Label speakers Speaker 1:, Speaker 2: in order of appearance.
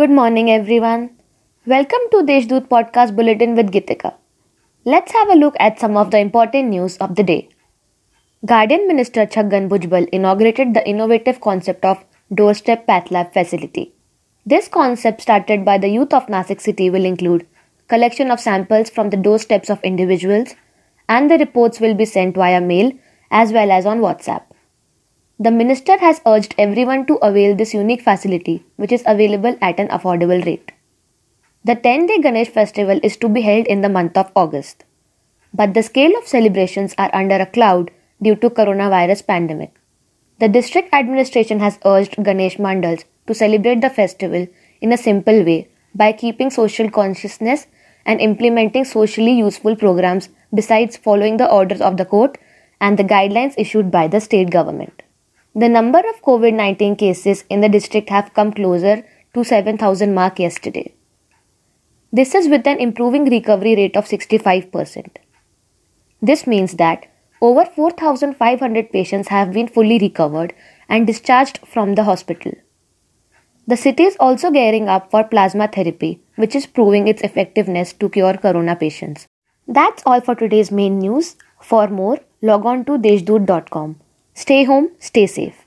Speaker 1: Good morning, everyone. Welcome to Deshdoot Podcast Bulletin with Gitika. Let's have a look at some of the important news of the day. Guardian Minister Chhagan Bhujbal inaugurated the innovative concept of doorstep path lab facility. This concept started by the youth of Nasik city will include collection of samples from the doorsteps of individuals and the reports will be sent via mail as well as on WhatsApp. The minister has urged everyone to avail this unique facility, which is available at an affordable rate. The 10 day Ganesh festival is to be held in the month of August. But the scale of celebrations are under a cloud due to coronavirus pandemic. The district administration has urged Ganesh mandals to celebrate the festival in a simple way by keeping social consciousness and implementing socially useful programs besides following the orders of the court and the guidelines issued by the state government. The number of COVID 19 cases in the district have come closer to 7,000 mark yesterday. This is with an improving recovery rate of 65%. This means that over 4,500 patients have been fully recovered and discharged from the hospital. The city is also gearing up for plasma therapy, which is proving its effectiveness to cure corona patients. That's all for today's main news. For more, log on to deshdoot.com. Stay home, stay safe.